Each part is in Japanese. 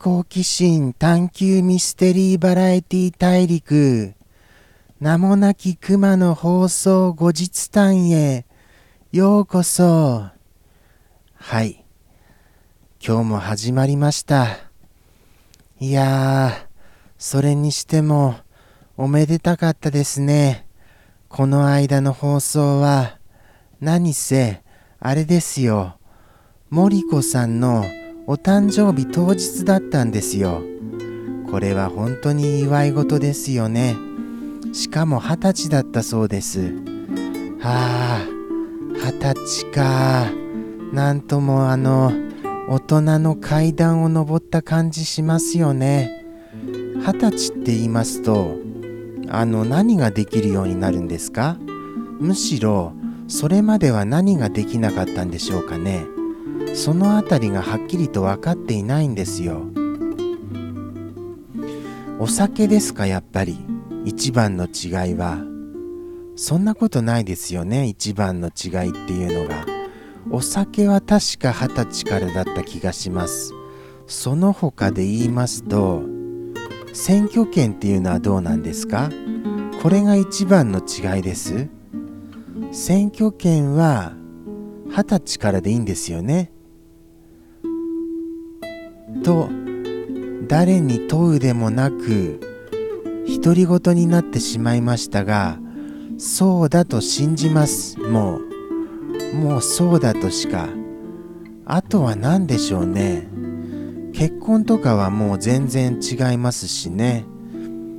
好奇心探求ミステリーバラエティ大陸。名もなき熊の放送後日談へ。ようこそ。はい。今日も始まりました。いやーそれにしてもおめでたかったですね。この間の放送は何せあれですよ。森子さんのお誕生日当日だったんですよ。これは本当に祝い事ですよね。しかも二十歳だったそうです。はあ、二十歳か。なんともあの、大人の階段を登った感じしますよね。二十歳って言いますと、あの、何ができるようになるんですか？むしろ、それまでは何ができなかったんでしょうかね？その辺りがはっきりと分かっていないんですよ。お酒ですかやっぱり。一番の違いは。そんなことないですよね一番の違いっていうのが。お酒は確か二十歳からだった気がします。その他で言いますと選挙権っていうのはどうなんですか？これが一番の違いです。選挙権は二十歳からでいいんですよね。と誰に問うでもなく独り言になってしまいましたがそうだと信じます。もうもうそうだとしか。あとは何でしょうね。結婚とかはもう全然違いますしね。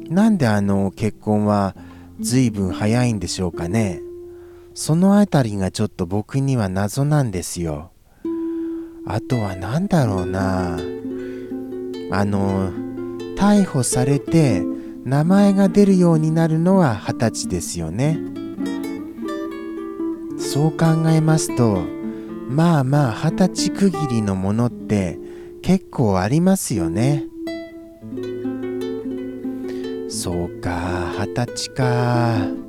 なんであの結婚は随分早いんでしょうかね。そのあたりがちょっと僕には謎なんですよ。あとは何だろうな。あの逮捕されて名前が出るようになるのは二十歳ですよね。そう考えますとまあまあ二十歳区切りのものって結構ありますよね。そうか二十歳か。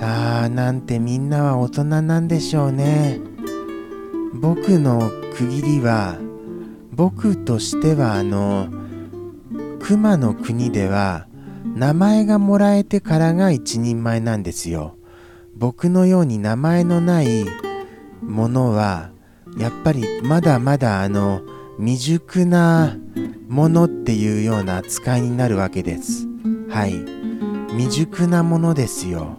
あーなんてみんなは大人なんでしょうね。僕の区切りは僕としてはあの熊の国では名前がもらえてからが一人前なんですよ。僕のように名前のないものはやっぱりまだまだあの未熟なものっていうような扱いになるわけです。はい。未熟なものですよ。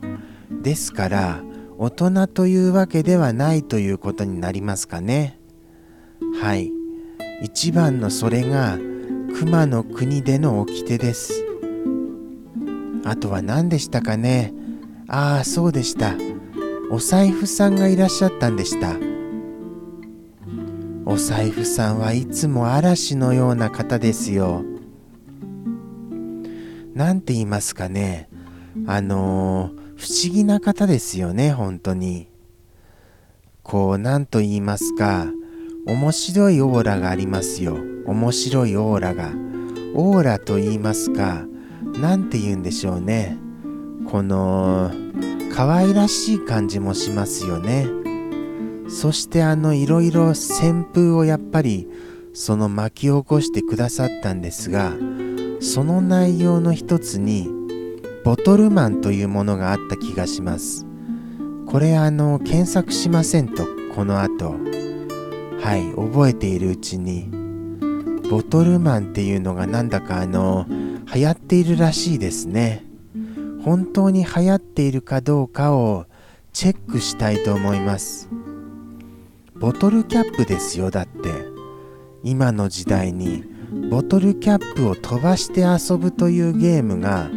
ですから大人というわけではないということになりますかねはい一番のそれが熊の国での掟です。あとは何でしたかねああ、そうでした。お財布さんがいらっしゃったんでした。お財布さんはいつも嵐のような方ですよ。なんて言いますかね。あのー、不思議な方ですよね、本当に。こう、何と言いますか。面白いオーラがありますよ面白いオーラがオーラと言いますか何て言うんでしょうねこの可愛らしい感じもしますよねそしてあのいろいろ旋風をやっぱりその巻き起こしてくださったんですがその内容の一つにボトルマンというものがあった気がします。これあの検索しませんとこの後。はい覚えているうちに。ボトルマンっていうのがなんだかあの流行っているらしいですね。本当に流行っているかどうかをチェックしたいと思います。ボトルキャップですよだって。今の時代にボトルキャップを飛ばして遊ぶというゲームが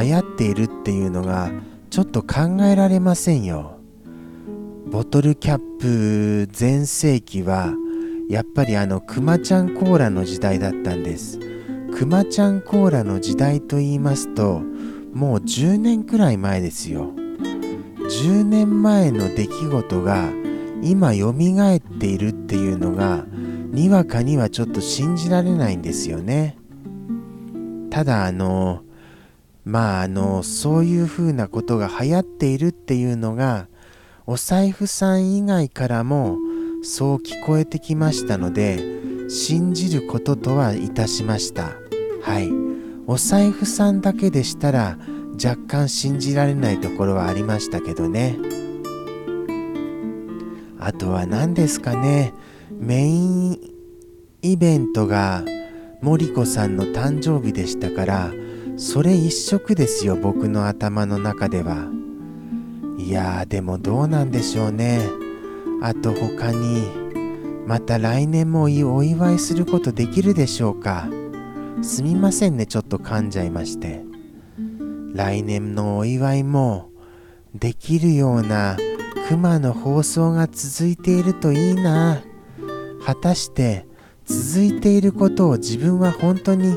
流行っているっていうのがちょっと考えられませんよ。ボトルキャップ全盛期はやっぱりあのくまちゃんコーラの時代だったんです。くまちゃんコーラの時代と言いますともう10年くらい前ですよ。10年前の出来事が今よみがえっているっていうのがにわかにはちょっと信じられないんですよね。ただあのまああのそういうふうなことが流行っているっていうのがお財布さん以外からもそう聞こえてきましたので信じることとはいたしました。はい。お財布さんだけでしたら若干信じられないところはありましたけどね。あとは何ですかね。メインイベントが森子さんの誕生日でしたからそれ一色ですよ僕の頭の中では。いやーでもどうなんでしょうね。あと他にまた来年もお祝いすることできるでしょうか。すみませんねちょっと噛んじゃいまして。来年のお祝いもできるような熊の放送が続いているといいな。果たして続いていることを自分は本当に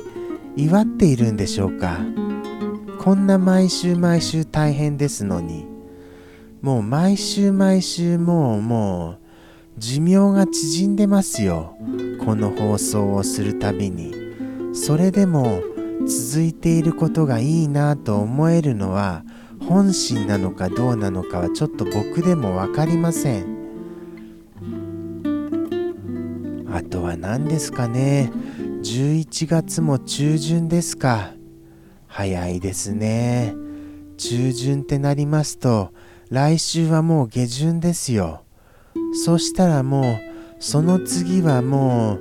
祝っているんでしょうか？こんな毎週毎週大変ですのに。もう毎週毎週もうもう寿命が縮んでますよ。この放送をするたびに。それでも続いていることがいいなと思えるのは本心なのかどうなのかはちょっと僕でも分かりません。あとは何ですかね？11月も中旬ですか。早いですね。中旬ってなりますと来週はもう下旬ですよ。そしたらもうその次はもう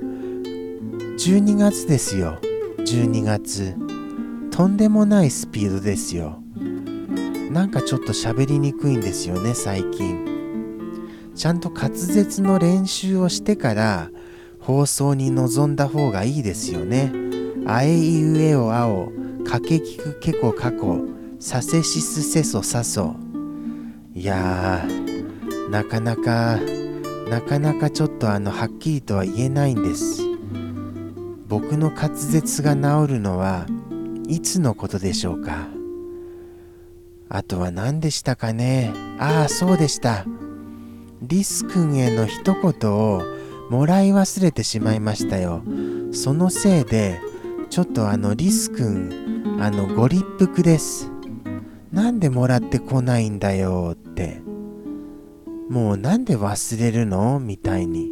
12月ですよ。12月。とんでもないスピードですよ。なんかちょっと喋りにくいんですよね最近。ちゃんと滑舌の練習をしてから放送に臨んだ方がいいですよね。あえいうえおあおかけきくけこかこさせしすせそさそいやーなかなかなかなかちょっとあのはっきりとは言えないんです。僕の滑舌が治るのはいつのことでしょうか。あとは何でしたかね。ああそうでした。リス君への一言をもらい忘れてしまいましたよ。そのせいでちょっとあのリス君あのご立腹です。なんでもらってこないんだよって。もうなんで忘れるの？みたいに。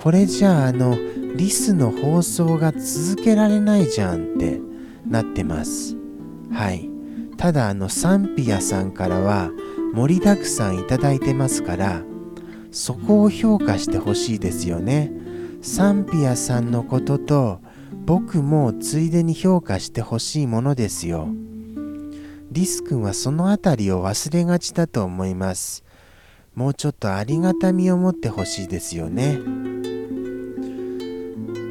これじゃああのリスの放送が続けられないじゃんってなってます。はい。ただあのサンピアさんからは盛りだくさんいただいてますからそこを評価してほしいですよね。サンピアさんのことと僕もついでに評価してほしいものですよ。リス君はその辺りを忘れがちだと思います。もうちょっとありがたみを持ってほしいですよね。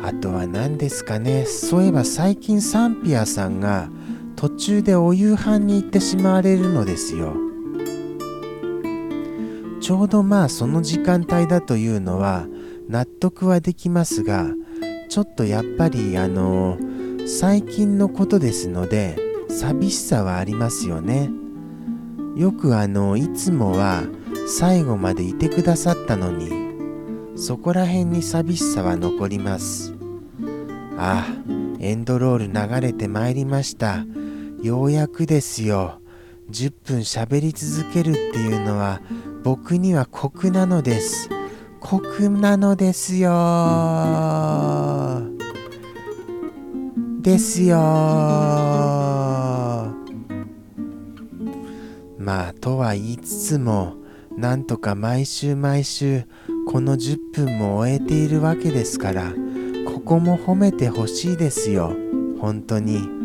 あとは何ですかね。そういえば最近サンピアさんが途中でお夕飯に行ってしまわれるのですよ。ちょうどまあその時間帯だというのは納得はできますがちょっとやっぱりあの最近のことですので寂しさはありますよね。よくあのいつもは最後までいてくださったのにそこら辺に寂しさは残ります。ああエンドロール流れてまいりました。ようやくですよ。10分喋り続けるっていうのは僕には酷なのです。酷なのですよ。ですよ。まあとは言いつつもなんとか毎週毎週この10分も終えているわけですからここも褒めてほしいですよ。本当に。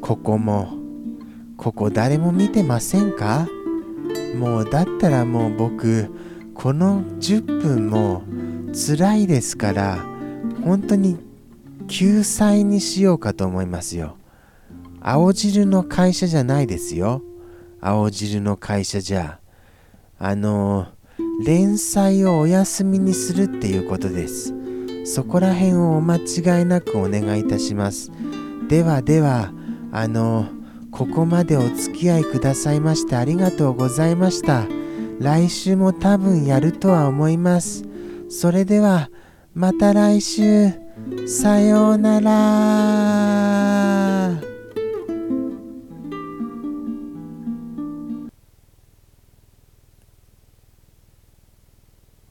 ここもここ誰も見てませんか？もうだったらもう僕この10分も辛いですから本当に救済にしようかと思いますよ。青汁の会社じゃないですよ。青汁の会社じゃ。あの連載をお休みにするっていうことです。そこら辺をお間違いなくお願いいたします。ではではあのここまでお付き合いくださいましてありがとうございました。来週も多分やるとは思います。それではまた来週。さようなら。